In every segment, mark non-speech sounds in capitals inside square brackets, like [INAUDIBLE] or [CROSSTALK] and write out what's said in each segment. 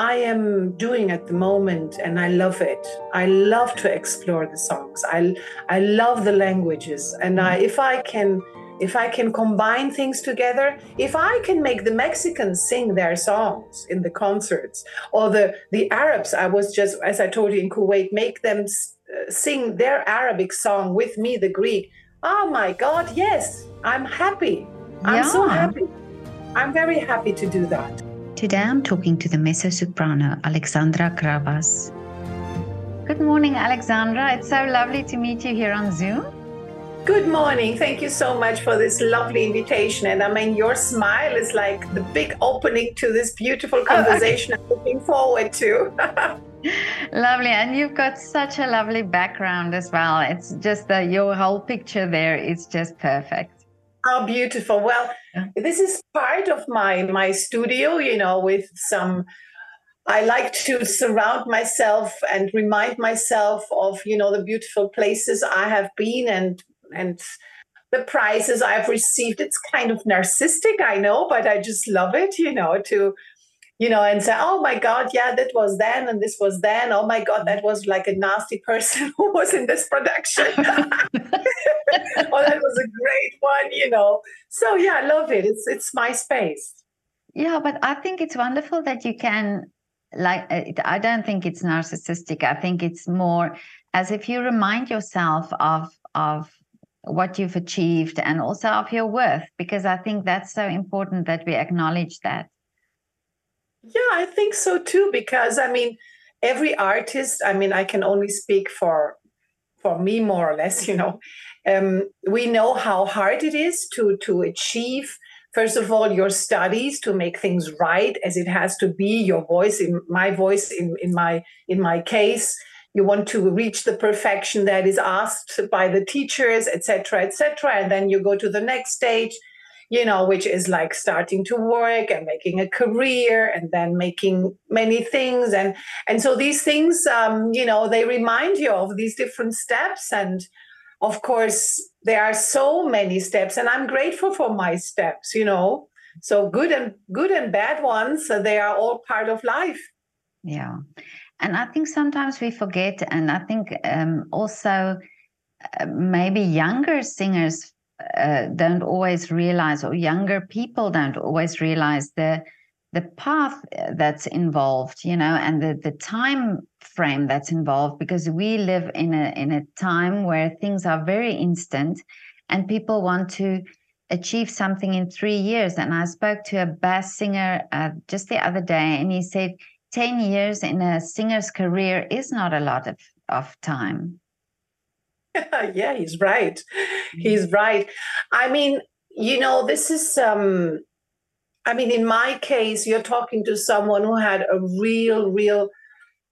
I am doing at the moment, and I love it. I love to explore the songs. I I love the languages, and I, if I can if I can combine things together, if I can make the Mexicans sing their songs in the concerts, or the the Arabs, I was just as I told you in Kuwait, make them uh, sing their Arabic song with me, the Greek. Oh my God, yes, I'm happy. I'm yeah. so happy. I'm very happy to do that. Today I'm talking to the mezzo soprano Alexandra Gravas. Good morning, Alexandra. It's so lovely to meet you here on Zoom. Good morning. Thank you so much for this lovely invitation. And I mean, your smile is like the big opening to this beautiful conversation oh, okay. I'm looking forward to. [LAUGHS] lovely. And you've got such a lovely background as well. It's just that your whole picture there is just perfect. How beautiful. Well, this is part of my my studio, you know, with some I like to surround myself and remind myself of, you know, the beautiful places I have been and and the prizes I've received. It's kind of narcissistic, I know, but I just love it, you know, to you know, and say, oh my God, yeah, that was then and this was then. Oh my God, that was like a nasty person [LAUGHS] who was in this production. [LAUGHS] oh, that was a great one, you know. So yeah, I love it. It's it's my space. Yeah, but I think it's wonderful that you can like uh, I don't think it's narcissistic. I think it's more as if you remind yourself of of what you've achieved and also of your worth because I think that's so important that we acknowledge that. Yeah, I think so too. Because I mean, every artist. I mean, I can only speak for for me more or less. [LAUGHS] You know, um, we know how hard it is to to achieve. First of all, your studies to make things right as it has to be. Your voice, in my voice, in in my in my case, you want to reach the perfection that is asked by the teachers, etc., etc., and then you go to the next stage you know, which is like starting to work and making a career and then making many things. And and so these things, um, you know, they remind you of these different steps. And of course, there are so many steps, and I'm grateful for my steps, you know. So good and good and bad ones, they are all part of life. Yeah. And I think sometimes we forget, and I think um, also uh, maybe younger singers uh, don't always realize, or younger people don't always realize the the path that's involved, you know, and the the time frame that's involved, because we live in a in a time where things are very instant, and people want to achieve something in three years. And I spoke to a bass singer uh, just the other day, and he said. 10 years in a singer's career is not a lot of, of time. [LAUGHS] yeah, he's right. He's mm-hmm. right. I mean, you know, this is um I mean, in my case, you're talking to someone who had a real, real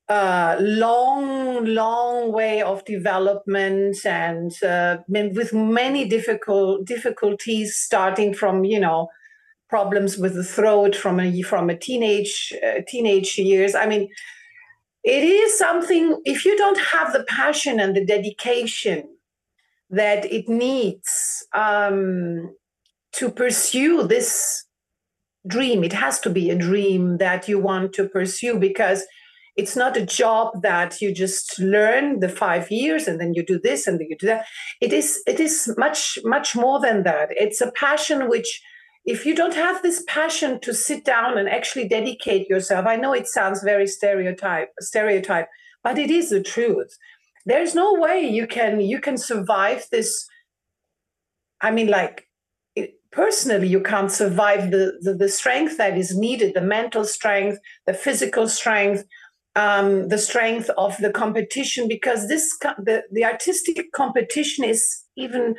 uh, long, long way of development and uh, with many difficult difficulties, starting from you know problems with the throat from a from a teenage uh, teenage years. I mean, it is something if you don't have the passion and the dedication that it needs um, to pursue this dream it has to be a dream that you want to pursue because it's not a job that you just learn the five years and then you do this and then you do that. It is it is much much more than that. It's a passion which if you don't have this passion to sit down and actually dedicate yourself i know it sounds very stereotype stereotype but it is the truth. There's no way you can you can survive this. I mean like it, personally you can't survive the, the, the strength that is needed the mental strength the physical strength um, the strength of the competition because this the, the artistic competition is even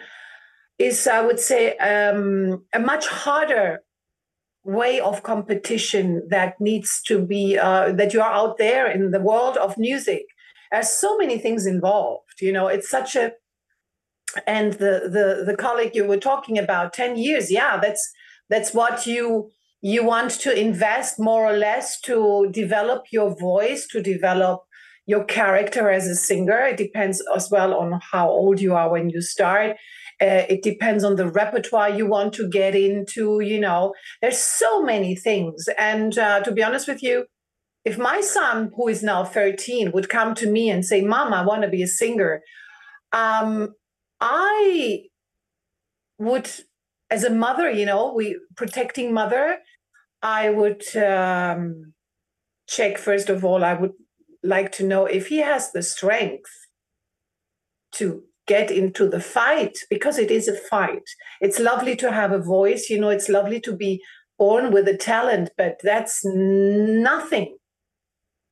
is, I would say, um, a much harder way of competition that needs to be uh, that you are out there in the world of music. There's so many things involved. You know, it's such a and the the the colleague you were talking about 10 years yeah that's that's what you you want to invest more or less to develop your voice to develop your character as a singer it depends as well on how old you are when you start uh, it depends on the repertoire you want to get into you know. There's so many things. And uh, to be honest with you if my son, who is now 13, would come to me and say, Mom, I want to be a singer, um, I would, as a mother, you know, we protecting mother, I would um, check first of all, I would like to know if he has the strength to get into the fight because it is a fight. It's lovely to have a voice, you know, it's lovely to be born with a talent, but that's nothing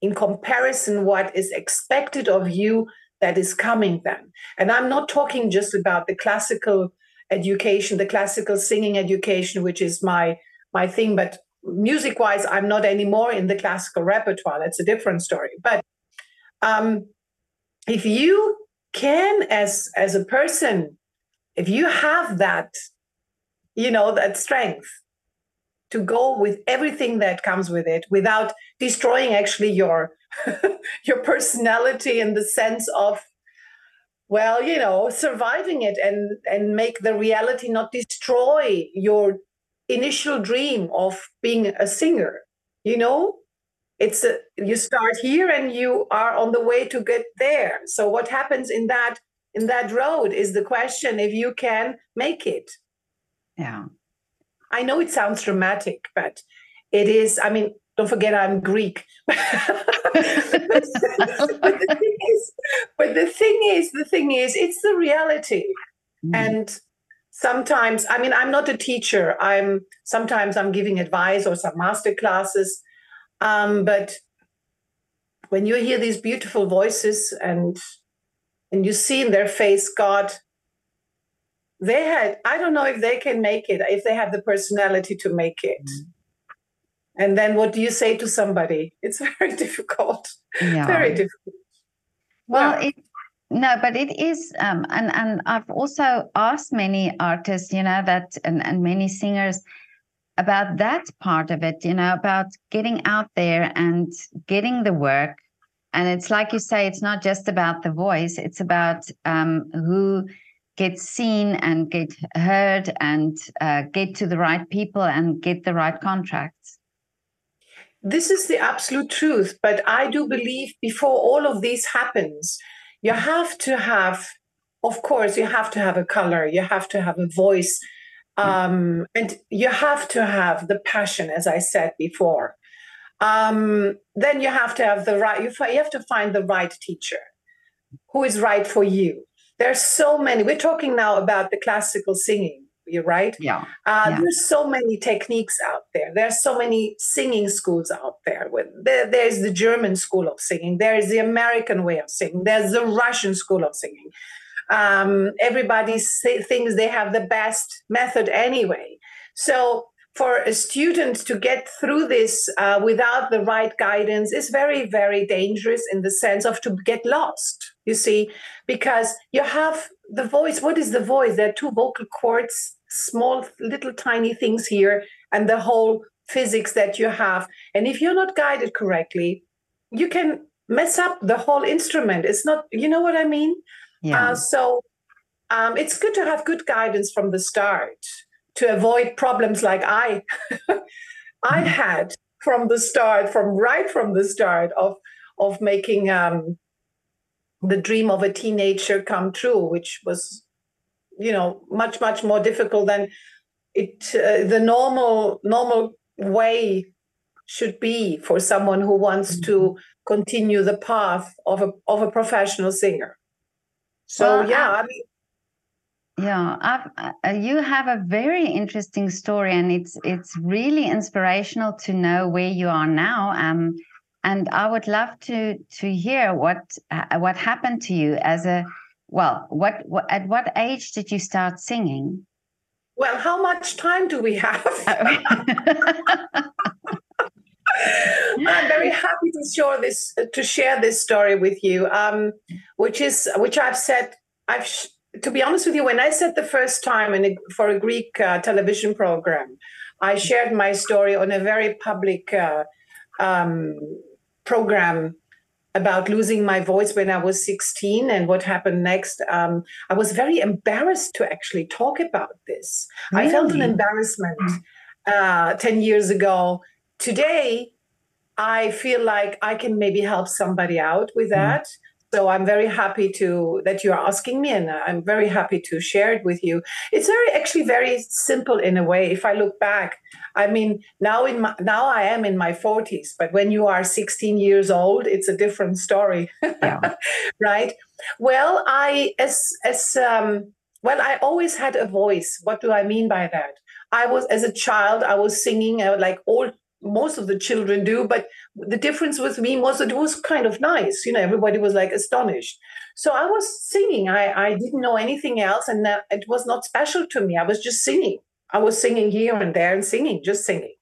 in comparison what is expected of you that is coming then. And I'm not talking just about the classical education, the classical singing education, which is my my thing, but music wise, I'm not anymore in the classical repertoire. That's a different story. But um, if you can, as as a person, if you have that, you know, that strength to go with everything that comes with it without destroying actually your [LAUGHS] your personality in the sense of well you know surviving it and and make the reality not destroy your initial dream of being a singer you know it's a, you start here and you are on the way to get there. So what happens in that in that road is the question if you can make it. Yeah. I know it sounds dramatic but it is i mean don't forget i'm greek. [LAUGHS] But, the thing is, but the thing is the thing is it's the reality. Mm. and sometimes i mean i'm not a teacher. I'm sometimes i'm giving advice or some master classes um, but when you hear these beautiful voices and and you see in their face god they had i don't know if they can make it if they have the personality to make it mm-hmm. and then what do you say to somebody it's [LAUGHS] very difficult yeah. very difficult well yeah. it no, but it is, um, and and I've also asked many artists, you know, that and and many singers about that part of it, you know, about getting out there and getting the work. And it's like you say, it's not just about the voice; it's about um, who gets seen and get heard and uh, get to the right people and get the right contracts. This is the absolute truth, but I do believe before all of this happens you have to have of course you have to have a color you have to have a voice um, and you have to have the passion as i said before um, then you have to have the right you, you have to find the right teacher who is right for you there's so many we're talking now about the classical singing you're right. Yeah. Uh, yeah. There's so many techniques out there. There's so many singing schools out there. there. There's the German school of singing. There is the American way of singing. There's the Russian school of singing. Um, everybody say, thinks they have the best method anyway. So for a student to get through this uh, without the right guidance is very, very dangerous in the sense of to get lost. You see, because you have the voice. What is the voice? There are two vocal cords small little tiny things here and the whole physics that you have and if you're not guided correctly you can mess up the whole instrument it's not you know what i mean yeah. Uh, so um, it's good to have good guidance from the start to avoid problems like i [LAUGHS] i mm-hmm. had from the start from right from the start of of making um, the dream of a teenager come true which was you know much much more difficult than it uh, the normal normal way should be for someone who wants mm-hmm. to continue the path of a of a professional singer so well, yeah I, I mean yeah I've, uh, you have a very interesting story and it's it's really inspirational to know where you are now um and i would love to to hear what uh, what happened to you as a well, what, what at what age did you start singing? Well, how much time do we have? [LAUGHS] I'm very happy to share this to share this story with you, um, which is which I've said. I've to be honest with you, when I said the first time in a, for a Greek uh, television program, I shared my story on a very public uh, um, program about losing my voice when I was 16 and what happened next, um, I was very embarrassed to actually talk about this. Really? I felt an embarrassment uh, 10 years ago. Today, I feel like I can maybe help somebody out with mm-hmm. that. Mm. So I'm very happy to that you're asking me, and I'm very happy to share it with you. It's very actually very simple in a way. If I look back, I mean now in my, now I am in my 40s, but when you are 16 years old, it's a different story, yeah. [LAUGHS] right? Well, I as as um, well, I always had a voice. What do I mean by that? I was as a child, I was singing uh, like all most of the children do but the difference with me was it was kind of nice you know everybody was like astonished. So i was singing. I, I didn't know anything else and that, it was not special to me. I was just singing. I was singing here and there and singing just singing.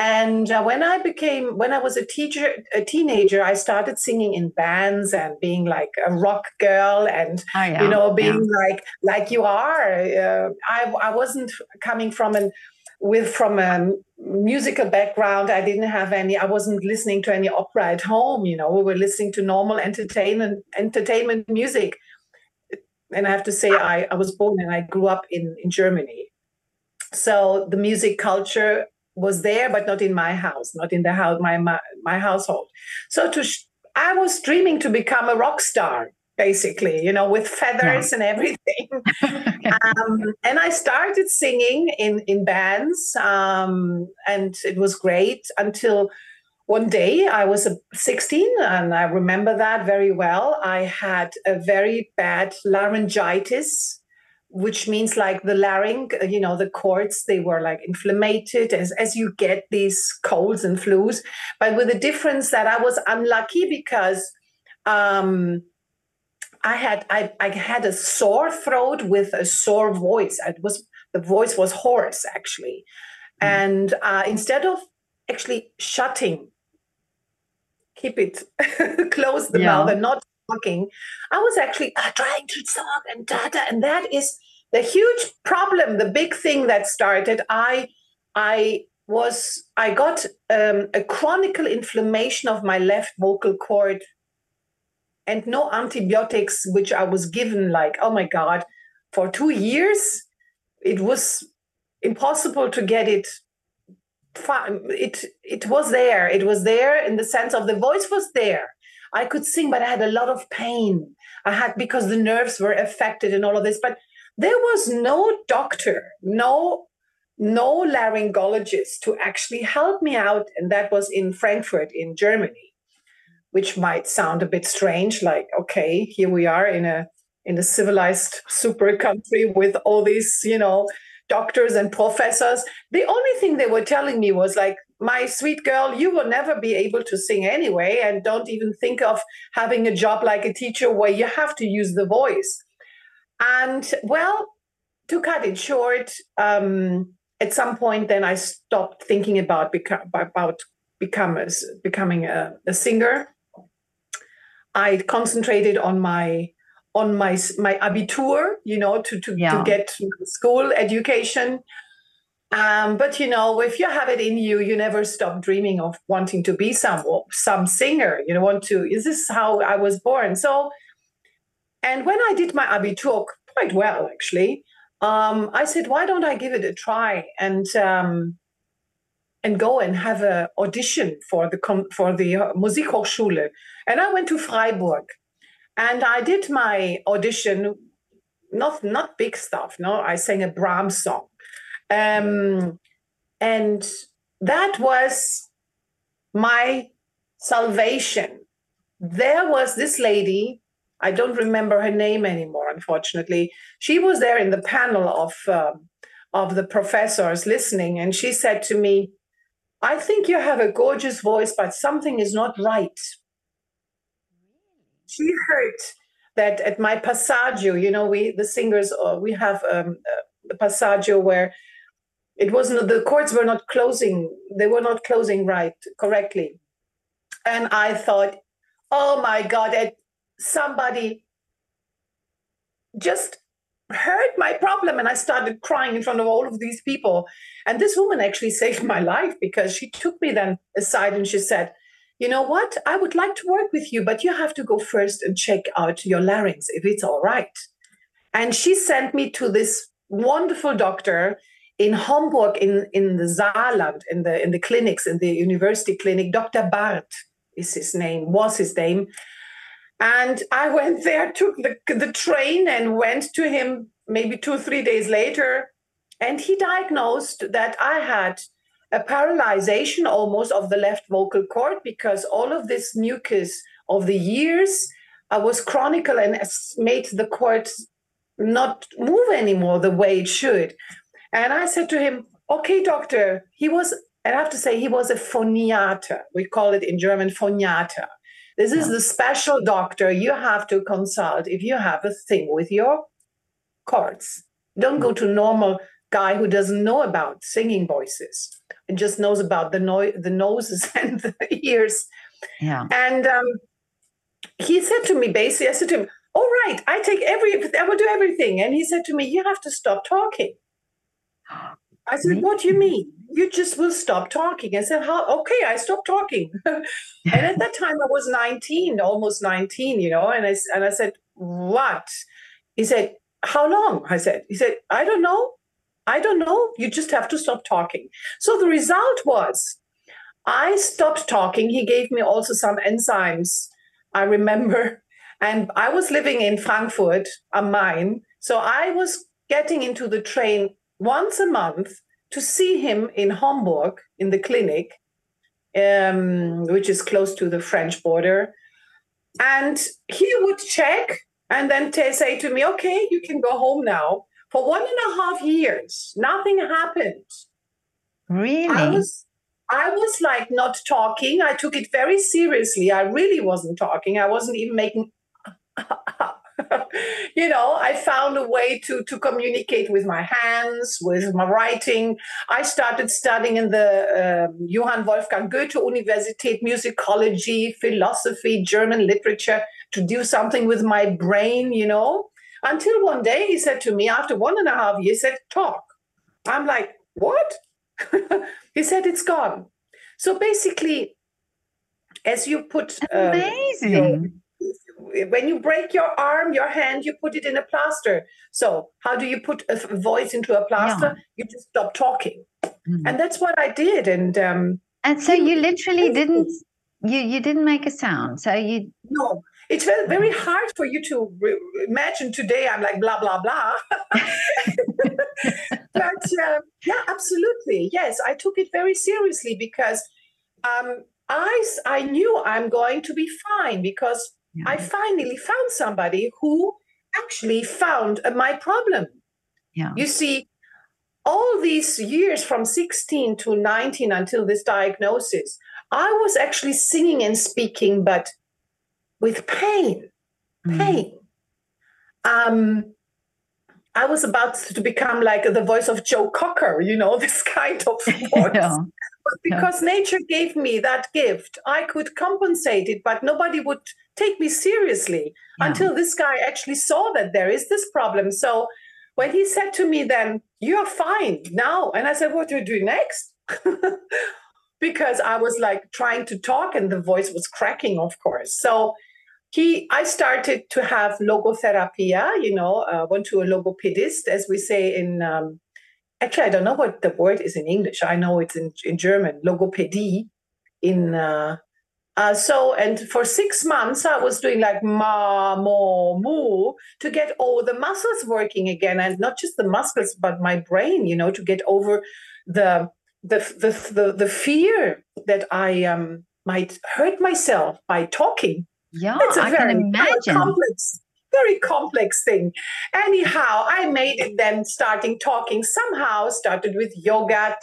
And uh, when i became when i was a teacher a teenager i started singing in bands and being like a rock girl and oh, yeah. you know being yeah. like like you are. Uh, i i wasn't coming from an with from a musical background i didn't have any i wasn't listening to any opera at home you know we were listening to normal entertainment entertainment music. And i have to say i, I was born and i grew up in, in germany. So the music culture was there but not in my house not in the house my my, my household. So to i was dreaming to become a rock star basically, you know, with feathers yeah. and everything. [LAUGHS] um, and I started singing in, in bands, um, and it was great until one day I was 16, and I remember that very well. I had a very bad laryngitis. Which means like the larynx, you know, the cords, they were like inflamed as, as you get these colds and flus. But with the difference that I was unlucky because um, I had I, I had a sore throat with a sore voice. It was the voice was hoarse actually, mm. and uh, instead of actually shutting, keep it [LAUGHS] close the yeah. mouth and not talking, I was actually uh, trying to talk and data, and that is the huge problem. The big thing that started. I I was I got um, a chronic inflammation of my left vocal cord and no antibiotics, which I was given like, oh my God, for two years. It was impossible to get it. It it was there. It was there in the sense of the voice was there. I could sing, but I had a lot of pain. I had because the nerves were affected and all of this. But there was no doctor, no no laryngologist to actually help me out, and that was in Frankfurt in Germany which might sound a bit strange like okay here we are in a in a civilized super country with all these you know doctors and professors. The only thing they were telling me was like my sweet girl you will never be able to sing anyway and don't even think of having a job like a teacher where you have to use the voice. And well to cut it short um, at some point then i stopped thinking about beca- about become a, becoming a, a singer I concentrated on my on my my abitur, you know, to to, yeah. to get school education. Um, but you know, if you have it in you, you never stop dreaming of wanting to be some some singer. You know, want to. Is this how I was born? So, and when I did my abitur quite well, actually, um, I said, why don't I give it a try? And um, and go and have an audition for the for the uh, Musikhochschule. And I went to Freiburg, and I did my audition. Not not big stuff. No, I sang a Brahms song, um, and that was my salvation. There was this lady. I don't remember her name anymore. Unfortunately, she was there in the panel of. Um, of the professors listening, and she said to me, I think you have a gorgeous voice, but something is not right. She heard that at my passaggio, you know, we the singers uh, we have um, uh, the passaggio where it wasn't the chords were not closing, they were not closing right correctly, and I thought, oh my God, somebody just heard my problem and I started crying in front of all of these people. And this woman actually [LAUGHS] saved my life because she took me then aside and she said, You know what? I would like to work with you, but you have to go first and check out your larynx if it's all right. And she sent me to this wonderful doctor in Homburg, in, in the Saarland, in the in the clinics, in the university clinic, Dr. Barth is his name, was his name. And I went there, took the, the train and went to him maybe two three days later. And he diagnosed that I had a paralyzation almost of the left vocal cord because all of this mucus of the years I was chronical and made the cord not move anymore the way it should. And I said to him, okay, doctor, he was, I have to say, he was a phoniater. We call it in German phoniater. This is the special doctor you have to consult if you have a thing with your cords. Don't go to normal guy who doesn't know about singing voices and just knows about the no- the noses [LAUGHS] and the ears. Yeah. And um, he said to me basically, I said to him, "All right, I take every, I will do everything." And he said to me, "You have to stop talking." [GASPS] I said, mm-hmm. "What do you mean? You just will stop talking?" I said, "How? Okay, I stopped talking." [LAUGHS] and at that time, I was nineteen, almost nineteen, you know. And I and I said, "What?" He said, "How long?" I said. He said, "I don't know. I don't know. You just have to stop talking." So the result was, I stopped talking. He gave me also some enzymes. I remember, [LAUGHS] and I was living in Frankfurt am Main, so I was getting into the train once a month to see him in Homburg in the clinic, um, which is close to the French border. And he would check and then t- say to me, okay, you can go home now. For one and a half years, nothing happened. Really? I was, I was like not talking. I took it very seriously. I really wasn't talking. I wasn't even making [LAUGHS] you know, I found a way to to communicate with my hands, with my writing. I started studying in the uh, Johann Wolfgang Goethe Universität musicology, philosophy, German literature to do something with my brain, you know. Until one day he said to me, after one and a half years, said, talk. I'm like, what? [LAUGHS] he said, it's gone. So basically, as you put um, amazing when you break your arm, your hand, you put it in a plaster. So how do you put a voice into a plaster? Yeah. You just stop talking, mm-hmm. and that's what I did. And um, and so you literally didn't you you didn't make a sound. So you no. It's very, very hard for you to re- imagine today. I'm like blah blah blah, [LAUGHS] but uh, yeah, absolutely, yes. I took it very seriously because um, I I knew I'm going to be fine because yeah. I finally found somebody who actually found uh, my problem. Yeah. You see, all these years from 16 to 19 until this diagnosis, I was actually singing and speaking, but with pain. Mm. Pain. Um, I was about to become like the voice of Joe Cocker, you know, [LAUGHS] this kind of [LAUGHS] voice. yeah. Because yeah. nature gave me that gift, I could compensate it, but nobody would take me seriously yeah. until this guy actually saw that there is this problem. So when he said to me, then you're fine now. And I said, what do you do next? [LAUGHS] because I was like trying to talk and the voice was cracking, of course. So he, I started to have logotherapia, you know, uh, went to a logopedist, as we say in, um, actually, I don't know what the word is in English. I know it's in, in German, logopedy in, uh, uh, so, and for six months, I was doing like ma, mo, moo to get all the muscles working again, and not just the muscles, but my brain, you know, to get over the the the the, the fear that I um, might hurt myself by talking. Yeah, I can imagine. Complex, very complex thing. Anyhow, I made it then starting talking somehow, started with yoga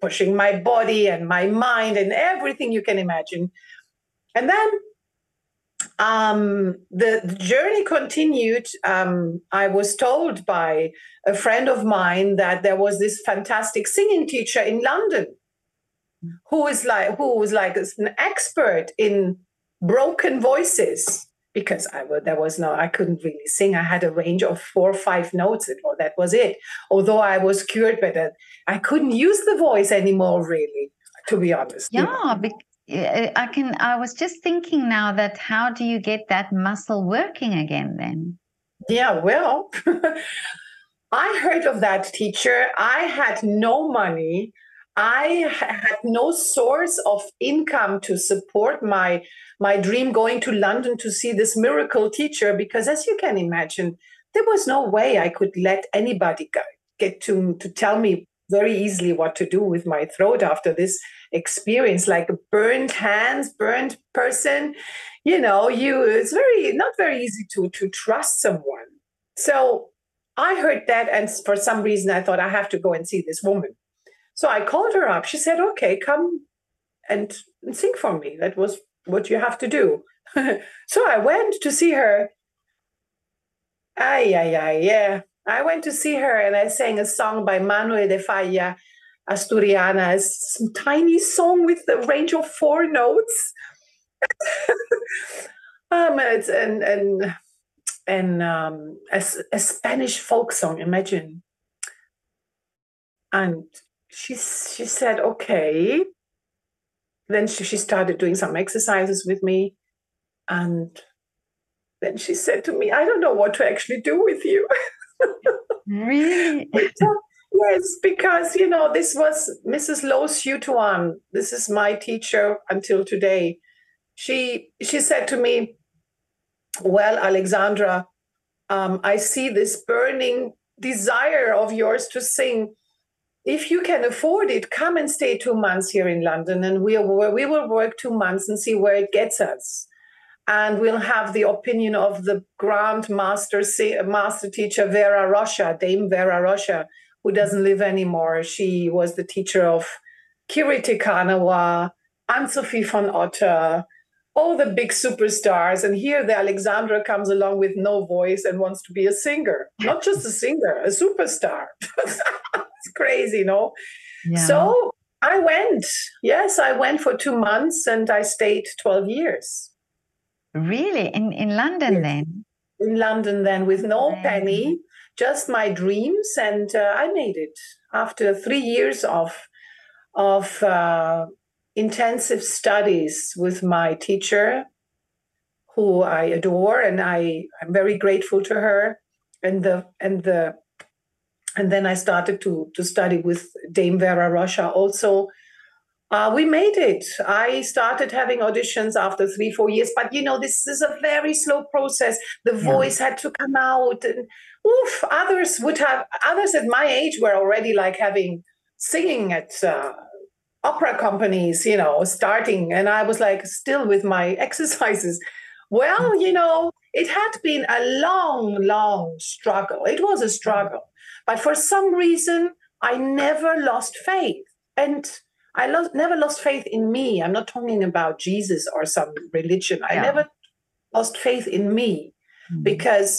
pushing my body and my mind and everything you can imagine. And then um, the, the, journey continued. Um, I was told by a friend of mine that there was this fantastic singing teacher in London who is like who was like an expert in broken voices because I there was no I couldn't really sing. I had a range of four or five notes, and that was it. Although I was cured, but I couldn't use the voice anymore, really, to be honest. Yeah, eh, I can. I was just thinking now that how do you get that muscle working again then? Yeah, well, [LAUGHS] I heard of that teacher. I had no money. I had no source of income to support my my dream going to London to see this miracle teacher because as you can imagine there was no way I could let anybody get to to tell me very easily what to do with my throat after this experience like burned hands burned person. You know you it's very not very easy to to trust someone. So i heard that and for some reason i thought i have to go and see this woman so i called her up she said okay come and, and sing for me that was what you have to do [LAUGHS] so i went to see her ay ay ay yeah I went to see her and I sang a song by Manuel de Falla, Asturiana, some tiny song with a range of four notes. [LAUGHS] um, it's and and and um, a, a Spanish folk song. Imagine. And she she said, "Okay." Then she, she started doing some exercises with me, and then she said to me, "I don't know what to actually do with you." really? [LAUGHS] yes, because you know this was Mrs. Loh Siew Tuan. This is my teacher until today. She she said to me, "Well, Alexandra, um, I see this burning desire of yours to sing. If you can afford it, come and stay two months here in London, and we we will work two months and see where it gets us." and we'll have the opinion of the grand master master teacher Vera Rózsa, Dame Vera Rózsa, who doesn't live anymore. She was the teacher of Kiri Te Kanawa, Anne Sofie von Otter, all the big superstars. And here the Alexandra comes along with no voice and wants to be a singer. Not just a singer, a superstar. [LAUGHS] it's crazy, no? Yeah. So I went. Yes, I went for two months and I stayed 12 years. Really? In in London yes. then? In London then with no penny, just my dreams and uh, I made it after 3 years of of uh, intensive studies with my teacher who I adore and I I'm very grateful to her and the and the and then I started to to study with Dame Vera Rózsa also uh, we made it. I started having auditions after three, four years, but you know, this is a very slow process. The yeah. voice had to come out, and oof, others would have, others at my age were already like having singing at uh, opera companies, you know, starting, and I was like still with my [LAUGHS] exercises. Well, you know, it had been a long, long struggle. It was a struggle, but for some reason, I never lost faith. And I never lost faith in me. I'm not talking about Jesus or some religion. I never lost faith in me mm-hmm. because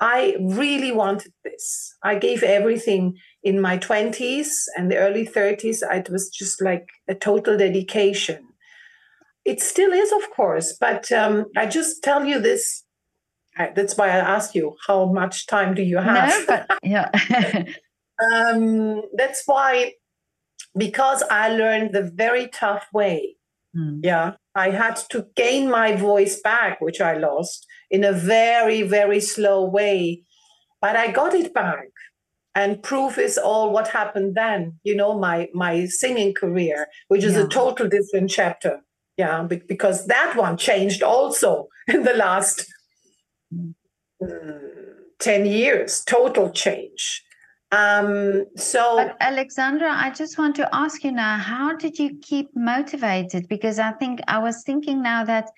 I really wanted this. I gave everything in my 20s and the early 30s. It was just like a total dedication. It still is, of course, but um, I just tell you this. That's why I ask you, how much time do you have? No, but yeah. [LAUGHS] um, that's why because I learned the very tough way. Mm. Yeah, I had to gain my voice back, which I lost in a very, very slow way. But I got it back. And proof is all what happened then, you know, my my singing career, which is yeah. a total different chapter. Yeah, because that one changed also [LAUGHS] in the last mm, 10 years, total change. Um, so, but Alexandra, I just want to ask you now, how did you keep motivated? Because I think I was thinking now that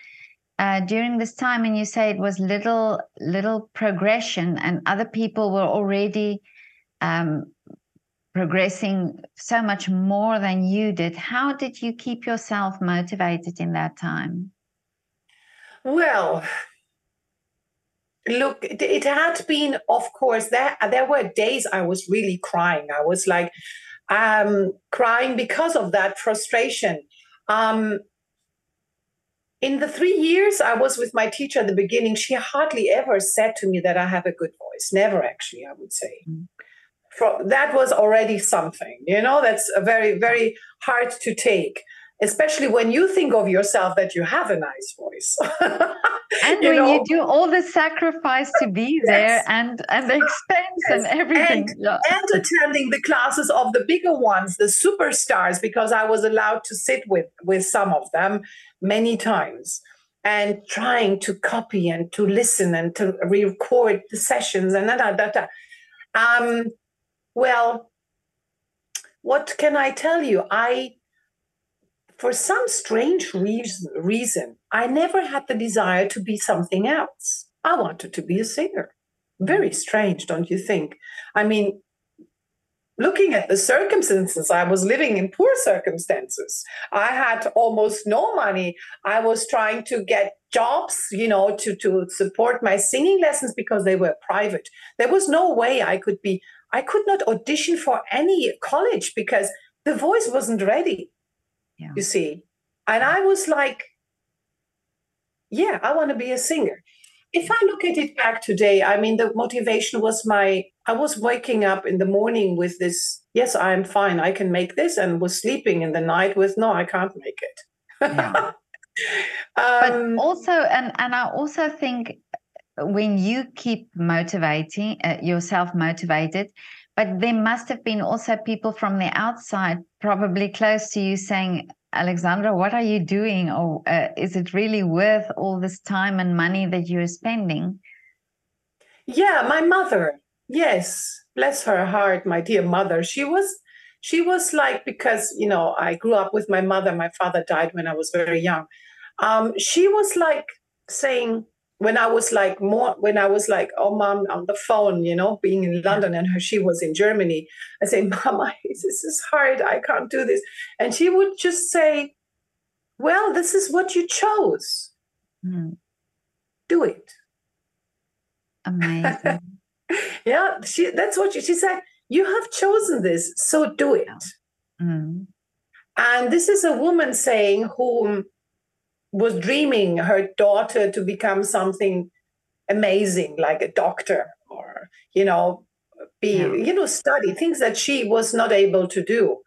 uh, during this time, and you say it was little, little progression, and other people were already um, progressing so much more than you did. How did you keep yourself motivated in that time? Well, look it, had been of course there there were days i was really crying i was like um crying because of that frustration um in the three years i was with my teacher at the beginning she hardly ever said to me that i have a good voice never actually i would say mm-hmm. From, that was already something you know that's a very very hard to take especially when you think of yourself that you have a nice voice [LAUGHS] and you when know, you do all the sacrifice to be yes. there and and the expense yes. and everything and, yeah. and attending the classes of the bigger ones the superstars because i was allowed to sit with with some of them many times and trying to copy and to listen and to record the sessions and da da da. da. Um, well, what can I tell you? I, for some strange reason, reason, I never had the desire to be something else. I wanted to be a singer. Very strange, don't you think? I mean, looking at the circumstances, I was living in poor circumstances. I had almost no money. I was trying to get jobs, you know, to, to support my singing lessons because they were private. There was no way I could be, I could not audition for any college because the voice wasn't ready, yeah. you see. And I was like, yeah, I want to be a singer if I look at it back today, I mean, the motivation was my, I was waking up in the morning with this, yes, I'm fine, I can make this, and was sleeping in the night with, no, I can't make it. Yeah. [LAUGHS] um, but also, and, and I also think when you keep motivating uh, yourself motivated, but there must have been also people from the outside, probably close to you, saying, Alexandra, what are you doing? Or uh, is it really worth all this time and money that you're spending? Yeah, my mother. Yes, bless her heart, my dear mother. She was, she was like because you know I grew up with my mother. My father died when I was very young. Um, she was like saying, when I was like more when I was like, oh mom, on the phone, you know, being in London and her she was in Germany, I say, [LAUGHS] Mama, this is hard. I can't do this. And she would just say, Well, this is what you chose. Mm. Do it. Amazing. [LAUGHS] yeah, she that's what she, she said. You have chosen this, so do it. Mm. And this is a woman saying whom was dreaming her daughter to become something amazing like a doctor or you know be yeah. you know study things that she was not able to do.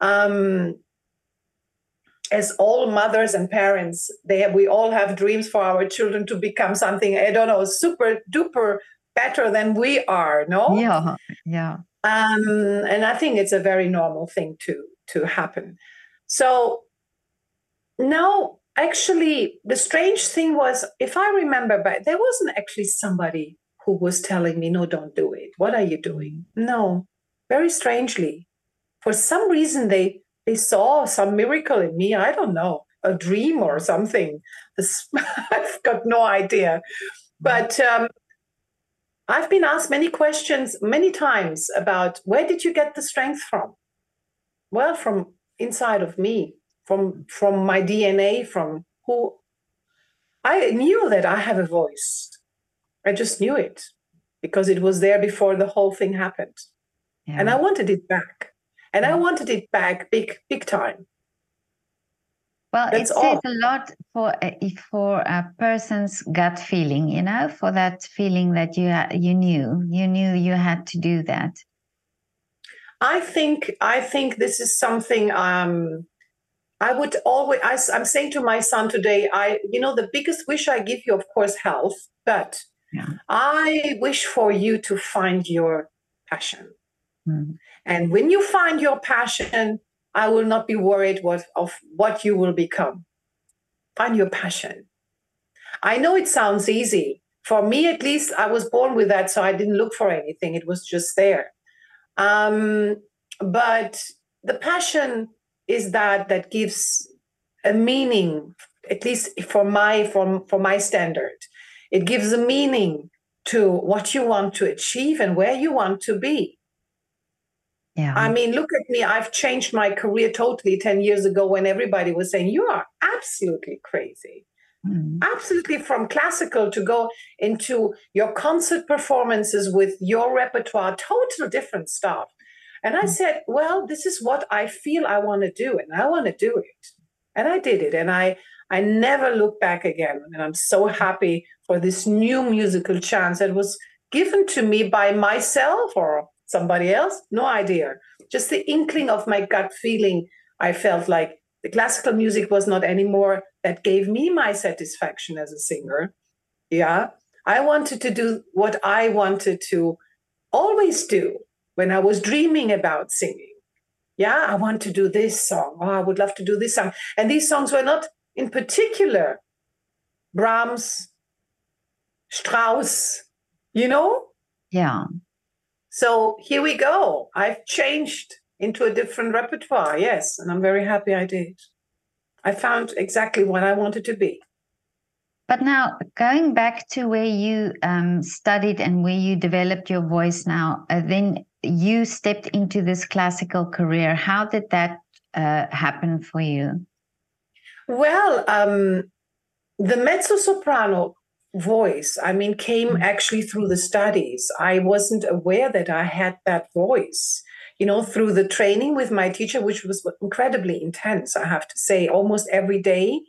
Um as all mothers and parents they have, we all have dreams for our children to become something i don't know super duper better than we are no? Yeah yeah. Um and i think it's a very normal thing to to happen. So now actually the strange thing was if i remember back there wasn't actually somebody who was telling me no don't do it. What are you doing? No. Very strangely for some reason they they saw some miracle in me. I don't know a dream or something. [LAUGHS] I've got no idea. But um, i've been asked many questions many times about where did you get the strength from? Well from inside of me from from my DNA, from who I knew that I have a voice. I just knew it because it was there before the whole thing happened. Yeah. And I wanted it back. And yeah. I wanted it back big, big time. Well, That's it says all. a lot for for a person's gut feeling, you know, for that feeling that you you knew, you knew you had to do that. I think I think this is something um, I would always, I, am saying to my son today, I, you know, the biggest wish I give you, of course, health, but yeah. I wish for you to find your passion. Mm. And when you find your passion, I will not be worried what, of what you will become. Find your passion. I know it sounds easy. For me, at least, I was born with that, so I didn't look for anything. It was just there. Um, but the passion is that that gives a meaning at least for my for, for my standard it gives a meaning to what you want to achieve and where you want to be yeah. I mean, look at me. I've changed my career totally 10 years ago when everybody was saying, You are absolutely crazy. Mm. Absolutely from classical to go into your concert performances with your repertoire, total different stuff. And I mm. said, well, this is what I feel I want to do, and I want to do it. And I did it. And I I never looked back again. And I'm so happy for this new musical chance that was given to me by myself or somebody else. No idea. Just the inkling of my gut feeling. I felt like the classical music was not anymore that gave me my satisfaction as a singer. Yeah. I wanted to do what I wanted to always do when I was dreaming about singing. Yeah, I want to do this song. Oh, I would love to do this song. And these songs were not in particular Brahms, Strauss, you know? Yeah. So here we go. I've changed into a different repertoire. Yes. And I'm very happy I did. I found exactly what I wanted to be. But now, going back to where you um, studied and where you developed your voice now, uh, then you stepped into this classical career. How did that uh, happen for you? Well, um, the mezzo soprano voice, I mean, came mm. actually through the studies. I wasn't aware that I had that voice you know, through the training with my teacher, which was incredibly intense, I have to say, almost every day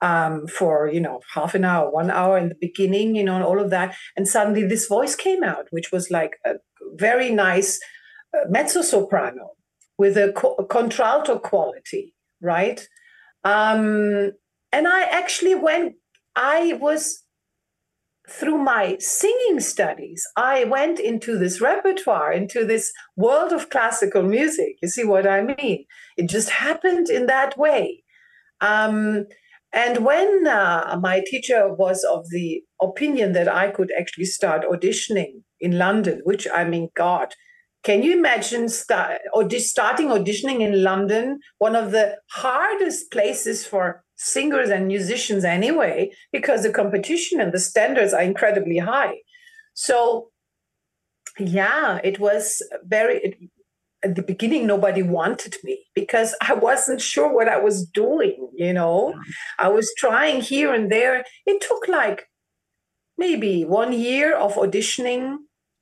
um, for, you know, half an hour, one hour in the beginning, you know, and all of that. And suddenly this voice came out, which was like a very nice uh, mezzo soprano with a, co- a contralto quality, right? Um, and I actually, when I was through my singing studies, I went into this repertoire, into this world of classical music. You see what I mean? It just happened in that way. Um, and when uh, my teacher was of the opinion that I could actually start auditioning in London, which I mean, God, can you imagine start, starting auditioning in London, one of the hardest places for singers and musicians anyway, because the competition and the standards are incredibly high. So, yeah, it was very, it, at the beginning, nobody wanted me because I wasn't sure what I was doing, you know. I was trying here and there. It took like maybe one year of auditioning.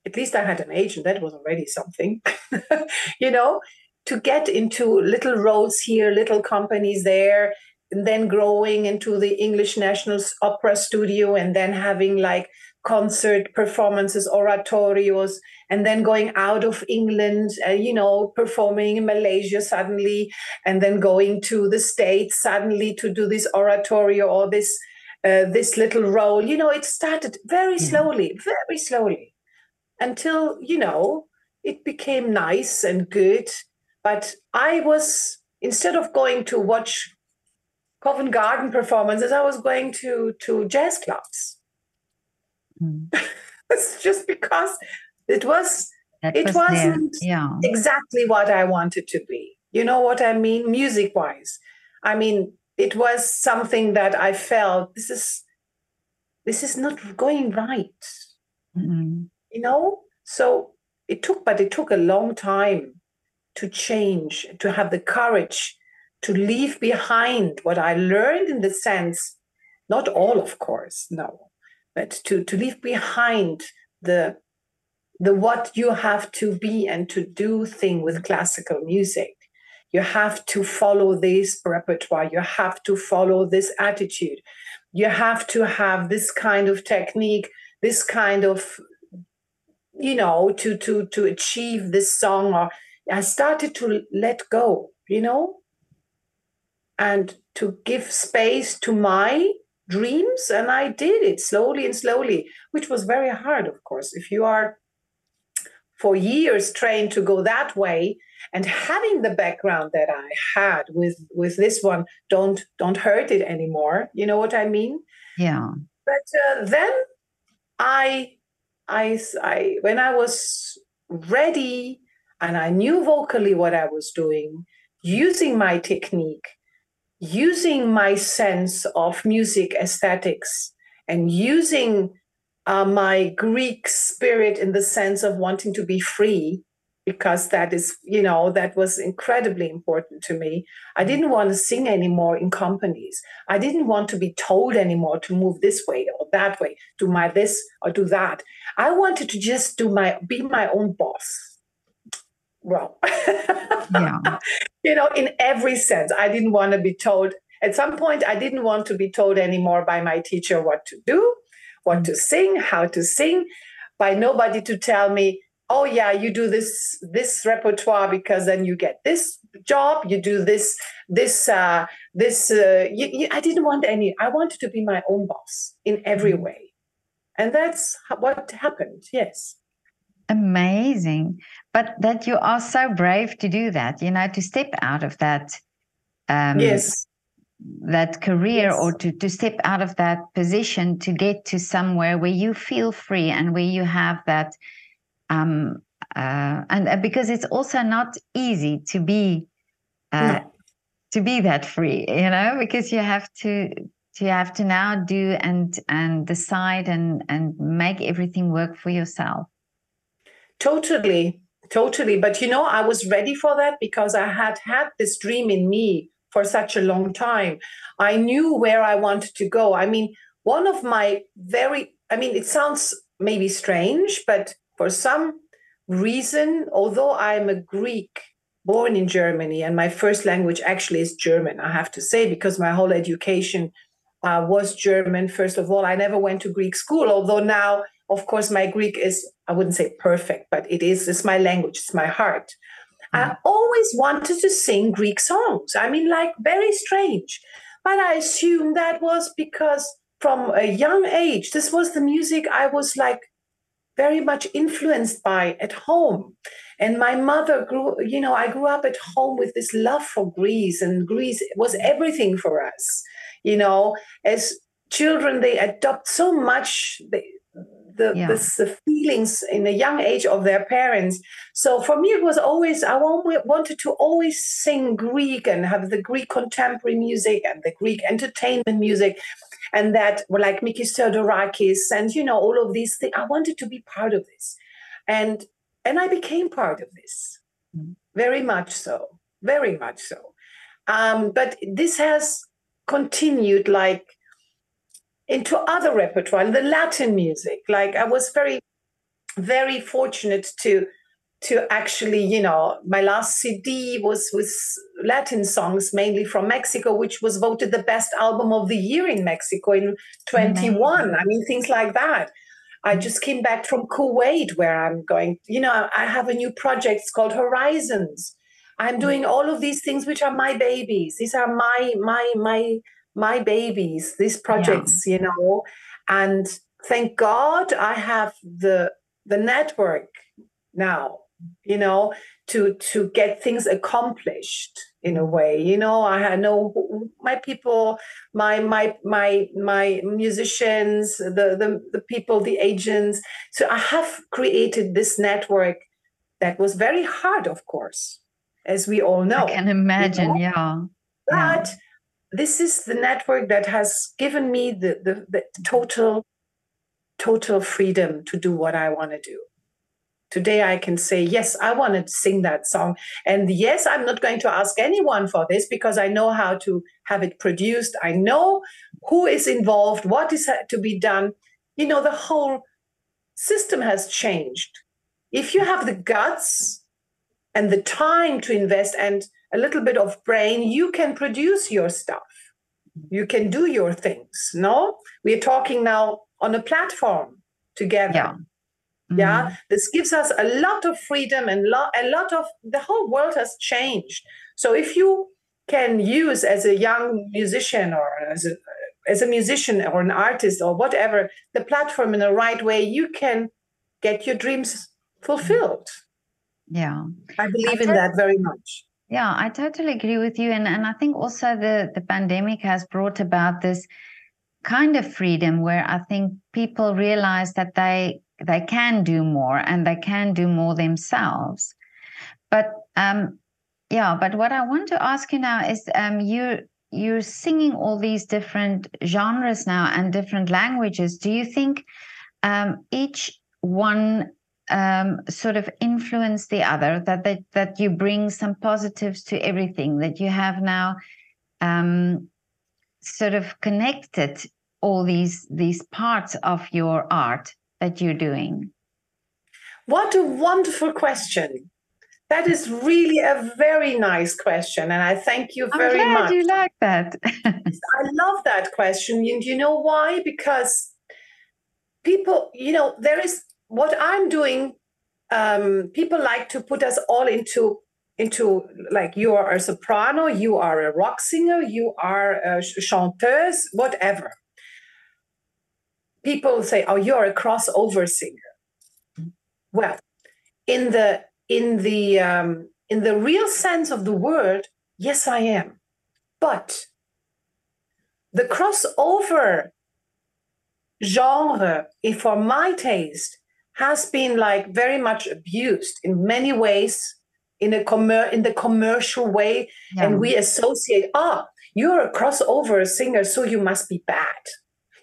At least I had an agent, that was already something, [LAUGHS] you know, to get into little roles here, little companies there, and then growing into the English National Opera Studio and then having like concert performances, oratorios, and then going out of England, uh, you know, performing in Malaysia suddenly, and then going to the States suddenly to do this oratorio or this uh, this little role. You know, it started very yeah. slowly, very slowly, until you know it became nice and good. But I was instead of going to watch Covent Garden performances, I was going to to jazz clubs. Mm. [LAUGHS] it's just because it was that it was not yeah. exactly what I wanted to be. You know what I mean, music wise. I mean, it was something that I felt this is this is not going right. Mm-hmm. You know, so it took, but it took a long time to change, to have the courage to leave behind what I learned in the sense, not all, of course, no, but to, to leave behind the the what you have to be and to do thing with classical music. You have to follow this repertoire. You have to follow this attitude. You have to have this kind of technique, this kind of, you know, to to to achieve this song. Or I started to let go, you know, and to give space to my dreams. And I did it slowly and slowly, which was very hard, of course. If you are for years trained to go that way and having the background that i had with with this one don't don't hurt it anymore you know what i mean yeah but uh, then I, I i when i was ready and i knew vocally what i was doing using my technique using my sense of music aesthetics and using uh, my Greek spirit in the sense of wanting to be free, because that is, you know, that was incredibly important to me. I didn't want to sing anymore in companies. I didn't want to be told anymore to move this way or that way, do my this or do that. I wanted to just do my be my own boss well yeah. [LAUGHS] you know in every sense i didn't want to be told at some point i didn't want to be told anymore by my teacher what to do what to sing how to sing by nobody to tell me oh yeah you do this this repertoire because then you get this job you do this this uh this uh, you, you, i didn't want any i wanted to be my own boss in every mm-hmm. way. And that's what happened yes amazing but that you are so brave to do that you know to step out of that um, yes that career yes. or to, to step out of that position to get to somewhere where you feel free and where you have that um uh, and uh, because it's also not easy to be uh, no. to be that free you know because you have to you have to now do and and decide and and make everything work for yourself totally totally. But you know i was ready for that because i had had this dream in me for such a long time. I knew where i wanted to go. I mean one of my very i mean it sounds maybe strange but for some reason although i'm a greek born in germany and my first language actually is german i have to say because my whole education uh, was German, first of all. I never went to Greek school, although now, of course, my Greek is, I wouldn't say perfect, but it is, it's my language, it's my heart. Mm-hmm. I always wanted to sing Greek songs. I mean, like very strange. But I assume that was because from a young age, this was the music I was like very much influenced by at home. And my mother grew, you know, I grew up at home with this love for Greece, and Greece was everything for us you know as children they adopt so much the the, yeah. the, the, feelings in the young age of their parents so for me it was always i wanted to always sing greek and have the greek contemporary music and the greek entertainment music and that were like Mikis Theodorakis and you know all of these things. I wanted to be part of this, and and I became part of this, mm-hmm. very much so, very much so. Um, but this has continued like into other repertoire, the Latin music. Like I was very, very fortunate to to actually, you know, my last CD was with Latin songs, mainly from Mexico, which was voted the best album of the year in Mexico in 21. I mean, things like that. I mm-hmm. just came back from Kuwait, where I'm going. You know, I have a new project. It's called Horizons, I'm mm-hmm. doing all of these things which are my babies. These are my my my my babies, these projects, yeah. you know. And thank God I have the the network now, you know, to to get things accomplished in a way. You know, I know my people, my my my my musicians, the the the people, the agents. So I have created this network that was very hard, of course as we all know. I can imagine, you know? yeah. But yeah. This is the network that has given me the, the, the total, total freedom to do what I want to do. Today I can say, yes, I want to sing that song. And yes, I'm not going to ask anyone for this because I know how to have it produced. I know who is involved, what is to be done. You know, the whole system has changed. If you have the guts and the time to invest and a little bit of brain, you can produce your stuff. You can do your things. No, we're talking now on a platform together. Yeah. Mm-hmm. Yeah, this gives us a lot of freedom and lo- a lot of the whole world has changed. So if you can use as a young musician or as a as a musician or an artist or whatever the platform in the right way, you can get your dreams fulfilled. Yeah. I believe I in that very much. Yeah, I totally agree with you. And and I think also the, the pandemic has brought about this kind of freedom where I think people realize that they they can do more and they can do more themselves. But um yeah, but what I want to ask you now is um you you're singing all these different genres now and different languages. Do you think um, each one um, sort of influence the other that, that that you bring some positives to everything that you have now um, sort of connected all these these parts of your art that you're doing. What a wonderful question. That is really a very nice question and i thank you very I'm glad much. you like that. I love that question and you know why? Because people you know there is what I'm doing, um, people like to put us all into into like you are a soprano, you are a rock singer, you are a chanteuse, whatever. people say, "Oh, you're a crossover singer." Well, in the in the um, in the real sense of the word, yes, I am. But the crossover genre, if for my taste, has been like very much abused in many ways in a commer- in the commercial way yeah. and we associate ah you're a crossover singer so you must be bad.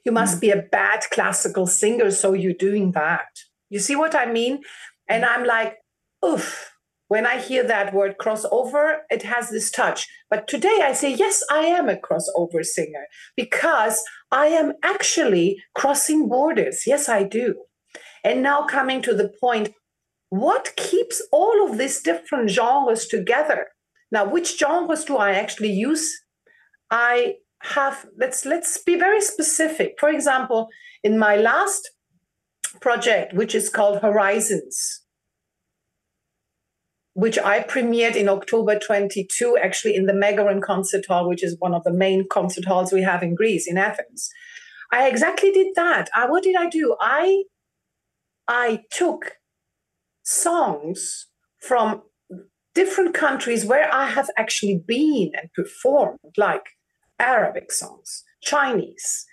You must mm. be a bad classical singer so you're doing that. You see what i mean? And i'm like oof. When i hear that word crossover it has this touch. But today i say yes i am a crossover singer because i am actually crossing borders. Yes i do and now coming to the point what keeps all of these different genres together? Now, which genres do I actually use? I have let's let's be very specific. For example, in my last project, which is called Horizons, which I premiered in October 22, actually in the Megaron Concert Hall, which is one of the main concert halls we have in Greece, in Athens. I exactly did that. I, what did I do? I I took songs from different countries where I have actually been and performed, like Arabic songs, Chinese,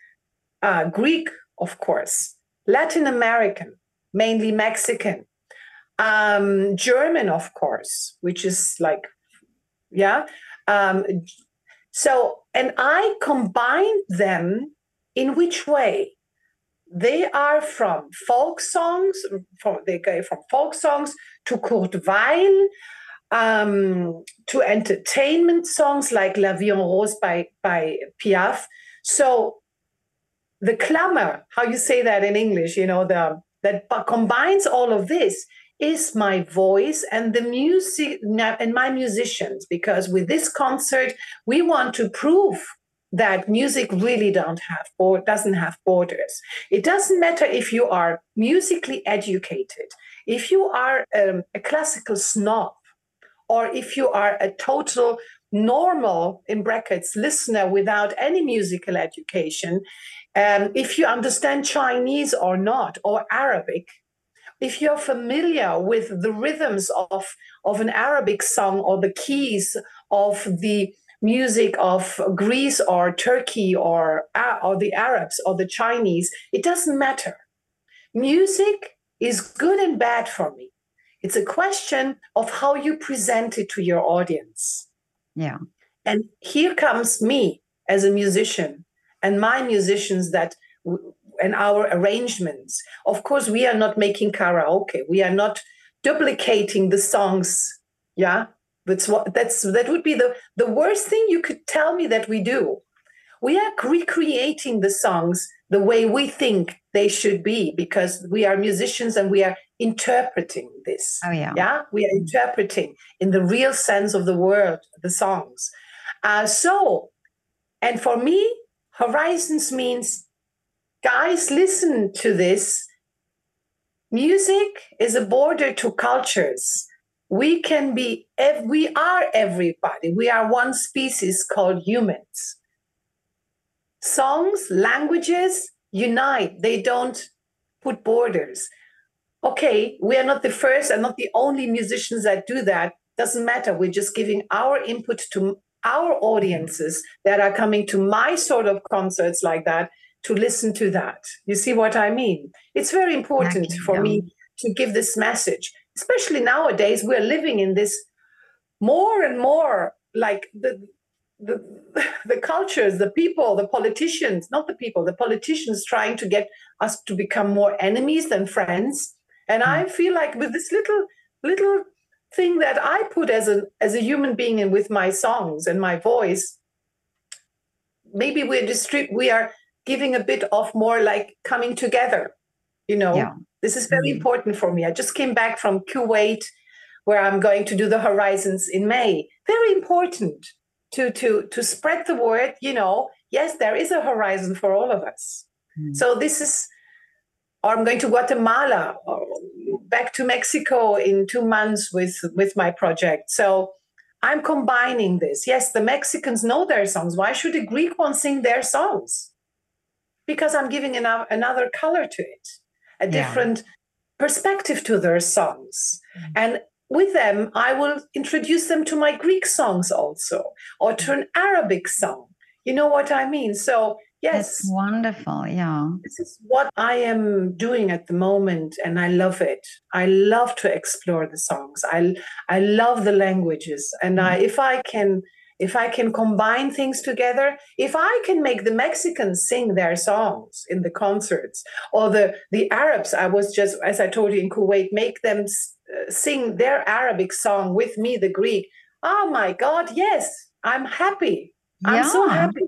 uh, Greek, of course, Latin American, mainly Mexican, um, German, of course, which is like, yeah. Um, so, and I combined them in which way? They are from folk songs, from, they go from folk songs to Kurt Weill, um, to entertainment songs like La Vie en Rose by, by Piaf. So the clamor, how you say that in English, you know, the that combines all of this is my voice and the music and my musicians because with this concert we want to prove that music really don't have or doesn't have borders. It doesn't matter if you are musically educated, if you are um, a classical snob, or if you are a total normal in brackets listener without any musical education, um, if you understand Chinese or not, or Arabic, if you're familiar with the rhythms of, of an Arabic song or the keys of the music of Greece or Turkey or, uh, or the Arabs or the Chinese, it doesn't matter. Music is good and bad for me. It's a question of how you present it to your audience. Yeah. And here comes me as a musician and my musicians that and our arrangements. Of course, we are not making karaoke. We are not duplicating the songs. Yeah. That's what that's that would be the the worst thing you could tell me that we do. We are recreating the songs the way we think they should be because we are musicians and we are interpreting this. Oh yeah, yeah, we are interpreting in the real sense of the word the songs. Uh, so, and for me, horizons means, guys, listen to this. Music is a border to cultures we can be we are everybody. We are one species called humans. Songs languages unite. They don't put borders. Okay we are not the first and not the only musicians that do that. Doesn't matter. We're just giving our input to our audiences that are coming to my sort of concerts like that to listen to that. You see what i mean? It's very important for me to give this message especially nowadays we're living in this more and more like the the, [LAUGHS] the cultures, the people, the politicians, not the people, the politicians trying to get us to become more enemies than friends. And mm. I feel like with this little little thing that I put as a as a human being and with my songs and my voice, maybe we're distrib- we are giving a bit of more like coming together, you know. Yeah. This is very mm-hmm. important for me. I just came back from Kuwait, where I'm going to do the Horizons in May. Very important to to to spread the word. You know, yes, there is a horizon for all of us. Mm-hmm. So this is, or I'm going to Guatemala, or back to Mexico in two months with with my project. So. I'm combining this. Yes, the Mexicans know their songs. Why should a Greek one sing their songs? because I'm giving another, another color to it, a different yeah. perspective to their songs. Mm-hmm. And with them, I will introduce them to my Greek songs also, or to an Arabic song. You know what I mean? So, yes. That's wonderful. Yeah. This is what I am doing at the moment, and I love it. I love to explore the songs. I, I love the languages. And I, if I can if I can combine things together, if I can make the Mexicans sing their songs in the concerts, or the, the Arabs, I was just, as I told you in Kuwait, make them uh, sing their Arabic song with me, the Greek. Oh my God, yes, I'm happy. Yeah. I'm so happy.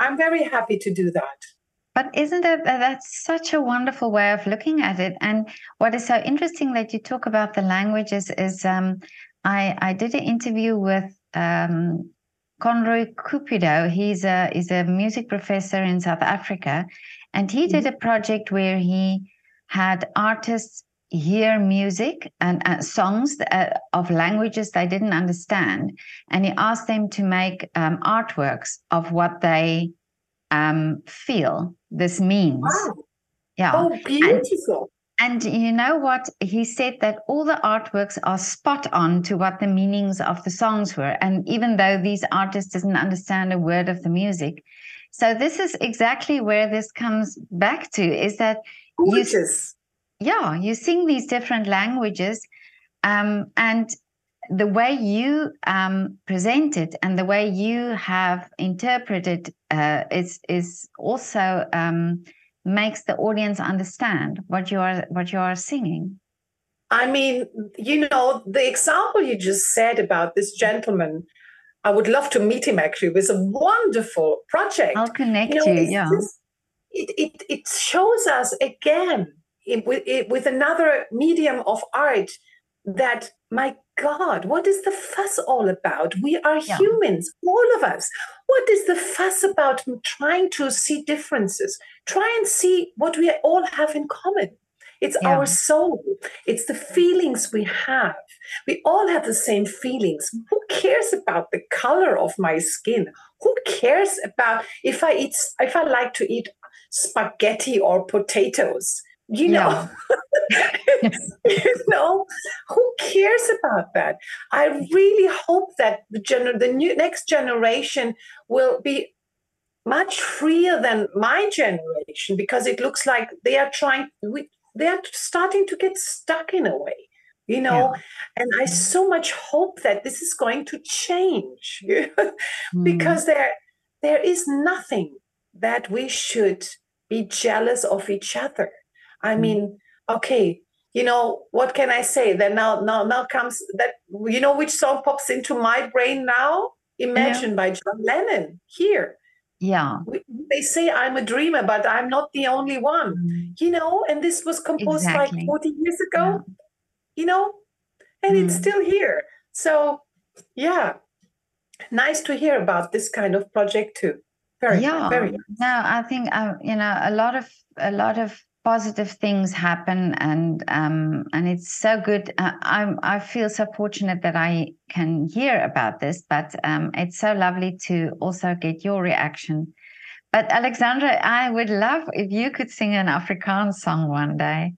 I'm very happy to do that. But isn't that that's such a wonderful way of looking at it? And what is so interesting that you talk about the languages is um, I I did an interview with um, Conroy Cupido. He's a is a music professor in South Africa, and he did a project where he had artists hear music and uh, songs uh, of languages they didn't understand, and he asked them to make um, artworks of what they um, feel this means. Wow. Yeah. Oh, beautiful. And you know what? He said that all the artworks are spot on to what the meanings of the songs were. And even though these artists didn't understand a word of the music. So this is exactly where this comes back to is that Gorgeous. you yeah, you sing these different languages um, and the way you um, present it and the way you have interpreted uh, is is also um, makes the audience understand what you are what you are singing. I mean you know the example you just said about this gentleman i would love to meet him actually it was a wonderful project. I'll connect you, know, you yeah. it, it, it shows us again it, it, with another medium of art that my god what is the fuss all about? We are yeah. humans all of us. What is the fuss about trying to see differences? Try and see what we all have in common. It's yeah. our soul. It's the feelings we have. We all have the same feelings. Who cares about the color of my skin? Who cares about if i eat if i like to eat spaghetti or potatoes you know yeah. [LAUGHS] you know who cares about that i really hope that the gener- the new next generation will be much freer than my generation because it looks like they are trying we, they are starting to get stuck in a way you know yeah. and i so much hope that this is going to change [LAUGHS] mm. because there there is nothing that we should be jealous of each other I mm. mean, okay, you know, what can I say? Then now now now comes that you know which song pops into my brain now? Imagine yeah. by John Lennon here. Yeah. They say I'm a dreamer, but I'm not the only one. Mm. You know, and this was composed exactly. like 40 years ago. Yeah. You know, and mm. it's still here. So yeah. Nice to hear about this kind of project too. Very, yeah. very. No, I think uh, you know a lot of a lot of positive things happen and um, and it's so good. Uh, i i feel so fortunate that i can hear about this but um, it's so lovely to also get your reaction. But alexandra i would love if you could sing an afrikaans song one day.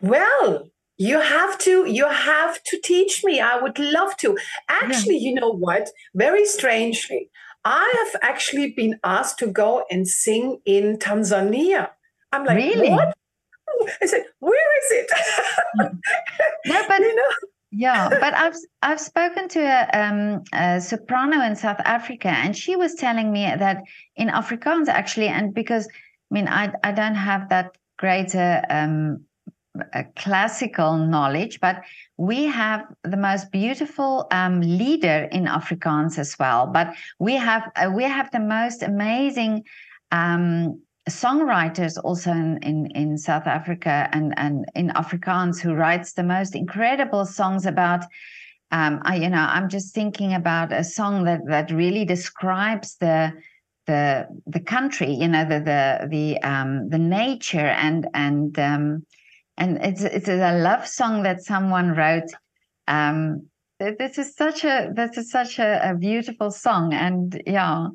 Well you have to you have to teach me. I would love to. Actually yeah. you know what? Very strangely i have actually been asked to go and sing in tanzania I'm like, really? What? [LAUGHS] I said, where is it? [LAUGHS] no, but [LAUGHS] you know? yeah, but I've I've spoken to a, um, a, soprano in South Africa, and she was telling me that in Afrikaans actually, and because I mean I I don't have that greater um, classical knowledge, but we have the most beautiful um, Lieder in Afrikaans as well. But we have uh, we have the most amazing um, songwriters also in, in, in South Africa and, and in Afrikaans who writes the most incredible songs about um, I, you know, I'm just thinking about a song that that really describes the the the country, you know, the the the um, the nature and and um, and it's it's a love song that someone wrote. Um, this is such a this is such a, a beautiful song, and yeah,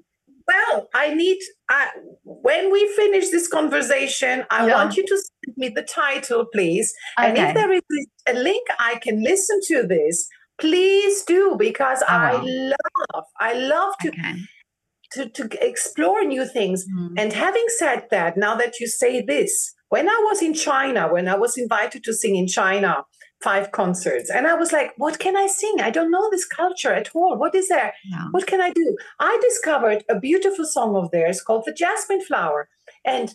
Well, I need, uh, when we finish this conversation, I Yeah. want you to send me the title, please. And if there is a link I can listen to this, please do, because I I love, I love to, Okay. to, to explore new things. Mm. And having said that, now that you say this, when I was in China, when I was invited to sing in China, five concerts, and I was like, what can I sing? I don't know this culture at all. What is there? Yeah. What can I do? I discovered a beautiful song of theirs called The Jasmine Flower. And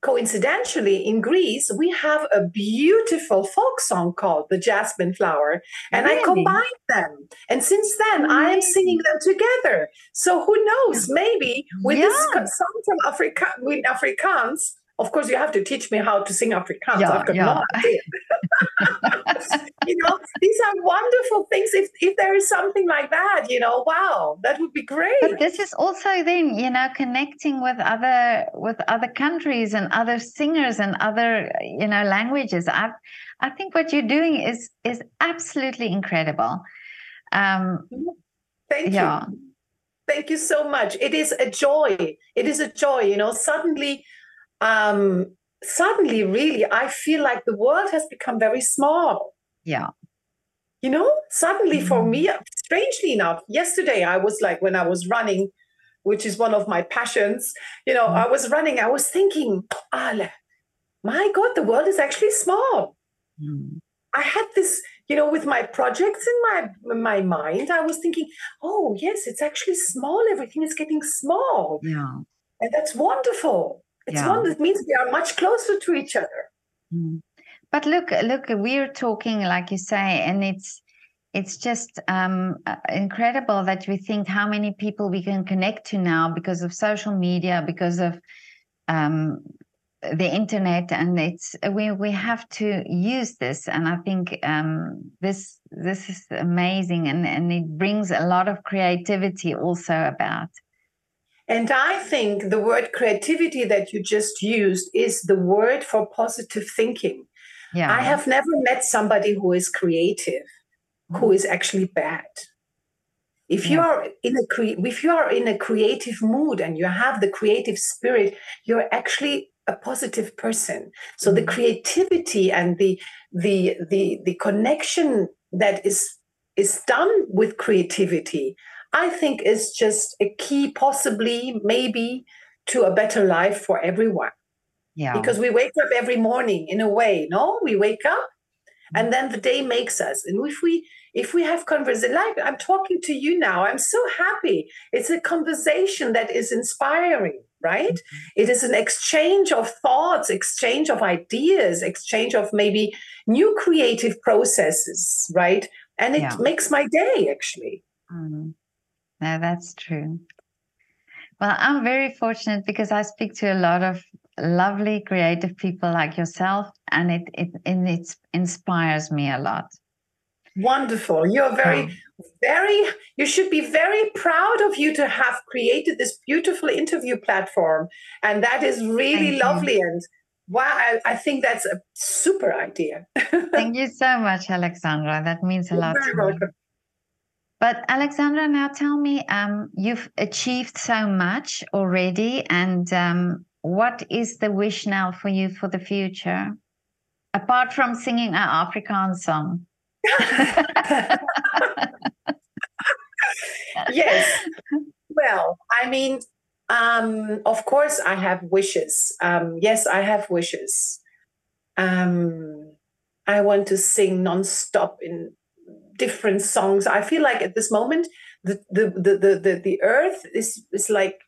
coincidentally, in Greece, we have a beautiful folk song called The Jasmine Flower. And I combined them. And since then, I am singing them together. So who knows? Maybe with this Yeah. co- song from Africa, with Afrikaans, of course, you have to teach me how to sing Afrikaans. Yeah, I've got yeah. no idea. [LAUGHS] you know, these are wonderful things. If if there is something like that, you know, wow, that would be great. But this is also then, you know, connecting with other with other countries and other singers and other, you know, languages. I I think what you're doing is is absolutely incredible. Um, Thank yeah. you. Thank you so much. It is a joy. It is a joy, you know, suddenly um suddenly really I feel like the world has become very small. Yeah. You know, suddenly for Mm. me, strangely enough, yesterday I was like when I was running, which is one of my passions, you know, Mm. I was running, I was thinking, Ale, my God, the world is actually small. Mm. I had this, you know, with my projects in my in my mind, I was thinking, oh yes, it's actually small. Everything is getting small, Yeah. and that's wonderful. It's Yeah. wonderful. It means we are much closer to each other. Mm. But look, look, we're talking like you say, and it's it's just um, uh, incredible that we think how many people we can connect to now because of social media, because of um, the internet, and it's we we have to use this, and I think um, this this is amazing, and and it brings a lot of creativity also about. And I think the word creativity that you just used is the word for positive thinking. Yeah, I have never met somebody who is creative who is actually bad. If you Yeah. are in a cre- if you are in a creative mood and you have the creative spirit, you're actually a positive person. So the Mhm. creativity and the the the the connection that is is done with creativity, I think is just a key, possibly maybe to a better life for everyone. Yeah, because we wake up every morning in a way no? We wake up and then the day makes us. And if we if we have conversation like i'm talking to you now i'm so happy. It's a conversation that is inspiring right? It is an exchange of thoughts exchange of ideas exchange of maybe new creative processes right? And it Yeah. makes my day actually. Mm. No, that's true. Well, I'm very fortunate because I speak to a lot of lovely, creative people like yourself, and it it and it inspires me a lot. wonderful you're very Um, very you should be very proud of you to have created this beautiful interview platform and that is really Thank you. lovely and wow I, I think that's a super idea [LAUGHS] thank you so much, Alexandra. That means a You're lot very to me. But Alexandra, now tell me, um, you've achieved so much already, and um, what is the wish now for you for the future, apart from singing an Afrikaans song? [LAUGHS] yes. Well i mean um of course i have wishes. Um yes i have wishes. Um i want to sing non-stop in different songs. I feel like at this moment the the the the, the, the earth is is like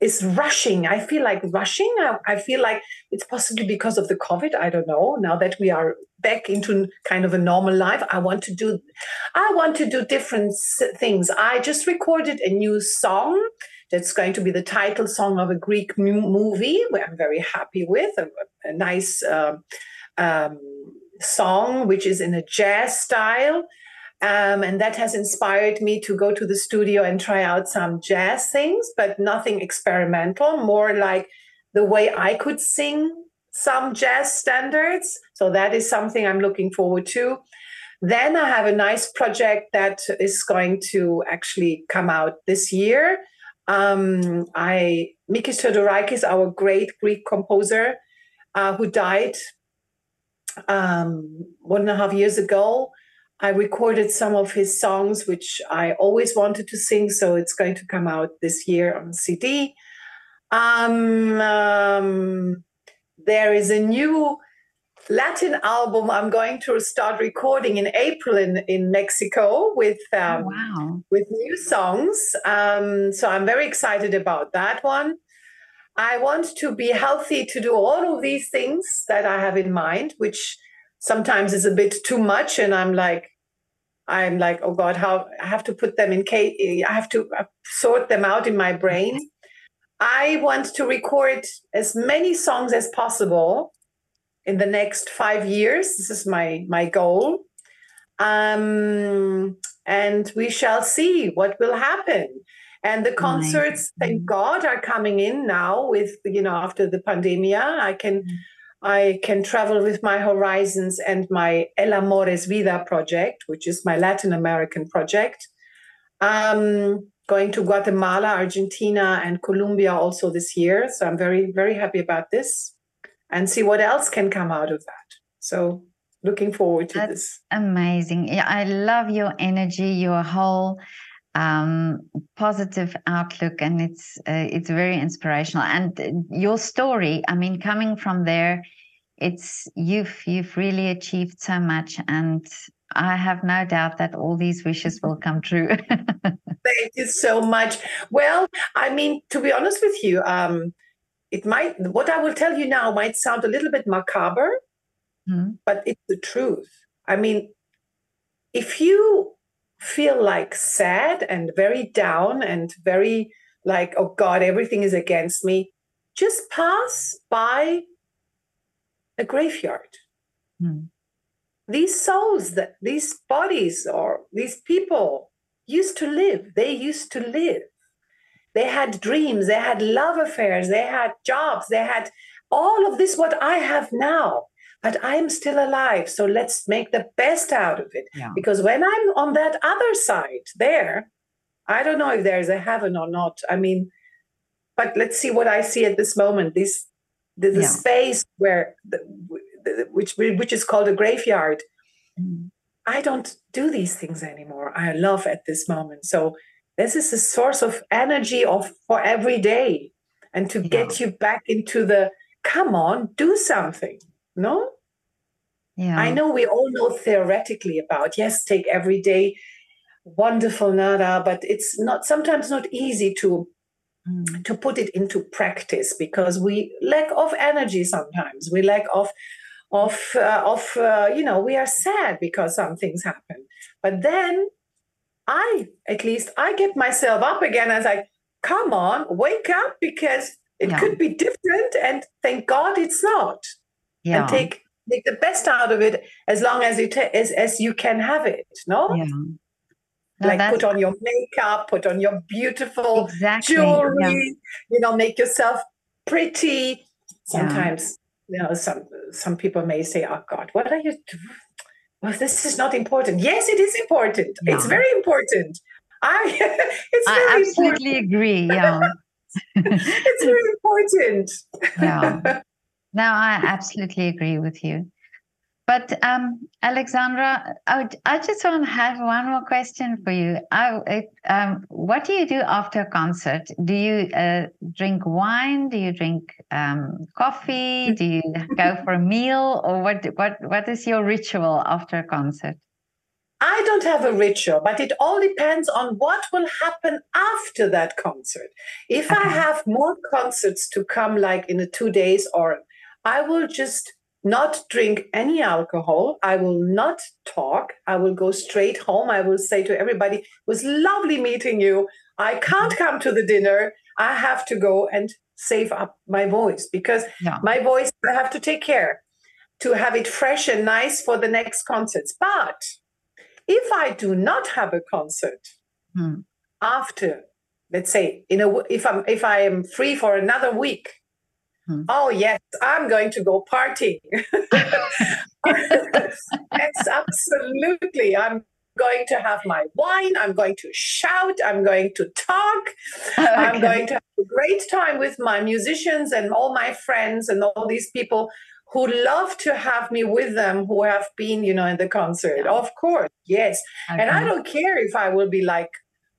is rushing. I feel like rushing. I, I feel like it's possibly because of the covid. I don't know. Now that we are back into kind of a normal life i want to do i want to do different things. I just recorded a new song that's going to be the title song of a greek movie where i'm very happy with a, a nice um, um, song which is in a jazz style um, and that has inspired me to go to the studio and try out some jazz things, but nothing experimental, more like the way I could sing some jazz standards. So that is something I'm looking forward to. Then I have a nice project that is going to actually come out this year. Um, I Mikis Theodorakis, our great Greek composer, uh, who died um, one and a half years ago. I recorded some of his songs, which I always wanted to sing, so it's going to come out this year on CD. Um, um, there is a new Latin album I'm going to start recording in April in, in Mexico with um, oh, wow. with new songs. Um, so I'm very excited about that one. I want to be healthy to do all of these things that I have in mind, which sometimes is a bit too much, and I'm like, I'm like, oh God, how I have to put them in case I have to uh, sort them out in my brain. I want to record as many songs as possible in the next five years. This is my my goal, um, and we shall see what will happen. And the concerts, thank God, are coming in now. With you know, after the pandemia, I can mm. I can travel with my horizons and my El Amor es Vida project, which is my Latin American project. Um, going to Guatemala, Argentina, and Colombia also this year. So I'm very, very happy about this and see what else can come out of that. So looking forward to That's this. Amazing. Yeah, I love your energy, your whole um, positive outlook, and it's uh, it's very inspirational. And your story, I mean, coming from there, it's you've you've really achieved so much, and I have no doubt that all these wishes will come true. [LAUGHS] Thank you so much. Well, I mean, to be honest with you, um, it might what I will tell you now might sound a little bit macabre, mm-hmm. but it's the truth. I mean, if you feel like sad and very down and very like, oh God, everything is against me, just pass by a graveyard. Mm. These souls that these bodies or these people used to live, they used to live. They had dreams, they had love affairs, they had jobs, they had all of this, what I have now. But I'm still alive. So let's make the best out of it. Yeah. Because when I'm on that other side there, I don't know if there's a heaven or not. I mean, but let's see what I see at this moment. This the, the yeah. space where the, the, which which is called a graveyard. Mm. I don't do these things anymore. I love at this moment. So this is a source of energy of for every day and to yeah. get you back into the come on do something no yeah i know we all know theoretically about yes take every day wonderful nada but it's not sometimes not easy to mm. to put it into practice because we lack of energy sometimes we lack of of uh, of uh, you know we are sad because some things happen but then I, at least, I get myself up again. as I like, come on, wake up because it yeah. could be different. And thank God it's not. Yeah. And take make the best out of it as long as you ta- as, as you can have it. No. Yeah. No, like put on your makeup, put on your beautiful exactly. jewelry, yeah. you know, make yourself pretty. Sometimes, you know, some some people may say, "Oh God, what are you doing? well, this is not important. Yes, it is important. Yeah. It's very important. I, [LAUGHS] it's I absolutely important. agree. Yeah. [LAUGHS] it's very important. [LAUGHS] yeah. No, I absolutely agree with you. But um, Alexandra, I, I just want to have one more question for you. I, um, what do you do after a concert? Do you uh, drink wine? Do you drink um, coffee? Do you go for a meal, or what? What? What is your ritual after a concert? I don't have a ritual, but it all depends on what will happen after that concert. If okay. I have more concerts to come, like in the two days, or I will just not drink any alcohol. I will not talk. I will go straight home. I will say to everybody, it was lovely meeting you. I can't come to the dinner. I have to go and save up my voice because yeah. my voice, I have to take care to have it fresh and nice for the next concerts. But if I do not have a concert hmm. after, let's say, in a, if I'm if I am free for another week, Hmm. Oh, yes, I'm going to go partying. [LAUGHS] yes, absolutely. I'm going to have my wine. I'm going to shout. I'm going to talk. Okay. I'm going to have a great time with my musicians and all my friends and all these people who love to have me with them who have been, you know, in the concert. Yeah. Of course, yes. Okay. And I don't care if I will be like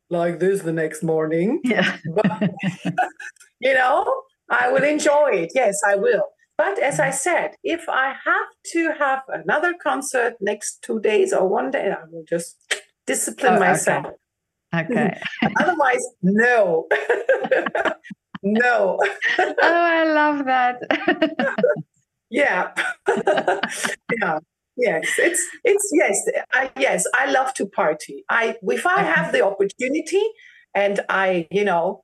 like this the next morning. Yeah. But, [LAUGHS] you know, I will enjoy it. Yes, I will. But as I said, if I have to have another concert next two days or one day, I will just discipline oh, myself. Okay. okay. [LAUGHS] Otherwise, no. [LAUGHS] no. [LAUGHS] oh, I love that. yeah. yeah. Yes, it's it's yes, I, yes. I love to party. I if I have the opportunity, and I, you know,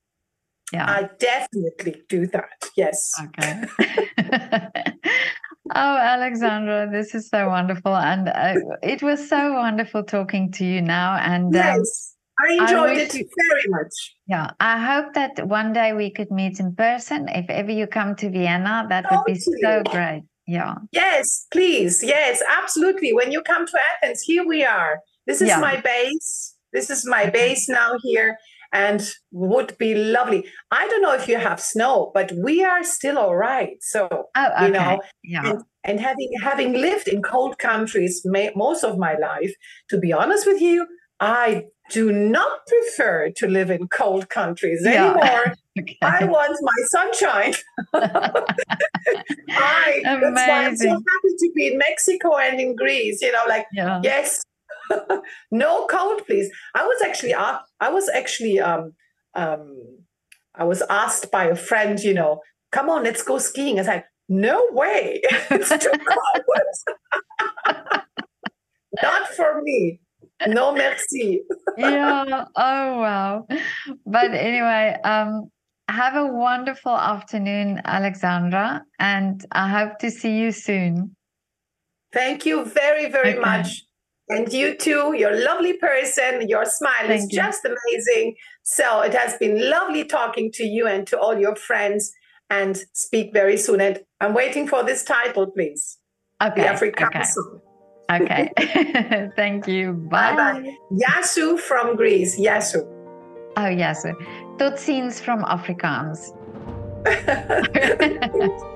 yeah. I definitely do that. Yes. Okay. [LAUGHS] oh, Alexandra, this is so wonderful. And uh, it was so wonderful talking to you now. And um, yes, I enjoyed I it very much. Yeah. I hope that one day we could meet in person. If ever you come to Vienna, that would be so great. Yeah. Yes, please. Yes, absolutely. When you come to Athens, here we are. This is yeah. my base. This is my base now here and would be lovely. I don't know if you have snow, but we are still all right. So oh, okay. you know, yeah. and, and, having having lived in cold countries may, most of my life, to be honest with you, I do not prefer to live in cold countries yeah. anymore. [LAUGHS] okay. I want my sunshine. [LAUGHS] I, that's why I'm so happy to be in Mexico and in Greece. You know, like yeah. yes, no cold, please. I was actually I was actually um, um, I was asked by a friend, you know, come on, let's go skiing. I said, no way, [LAUGHS] it's too cold. [LAUGHS] Not for me. No merci. yeah. Oh wow. But anyway, um, have a wonderful afternoon, Alexandra, and I hope to see you soon. Thank you very, very okay. much. And you too, you're a lovely person. Your smile Thank is you. just amazing. So it has been lovely talking to you and to all your friends and speak very soon. And I'm waiting for this title, please. Okay. The African okay. Okay. [LAUGHS] [LAUGHS] Thank you. Bye. Bye Yasu from Greece. Yasu. Oh, Yasu. Tot ziens from Afrikaans. [LAUGHS]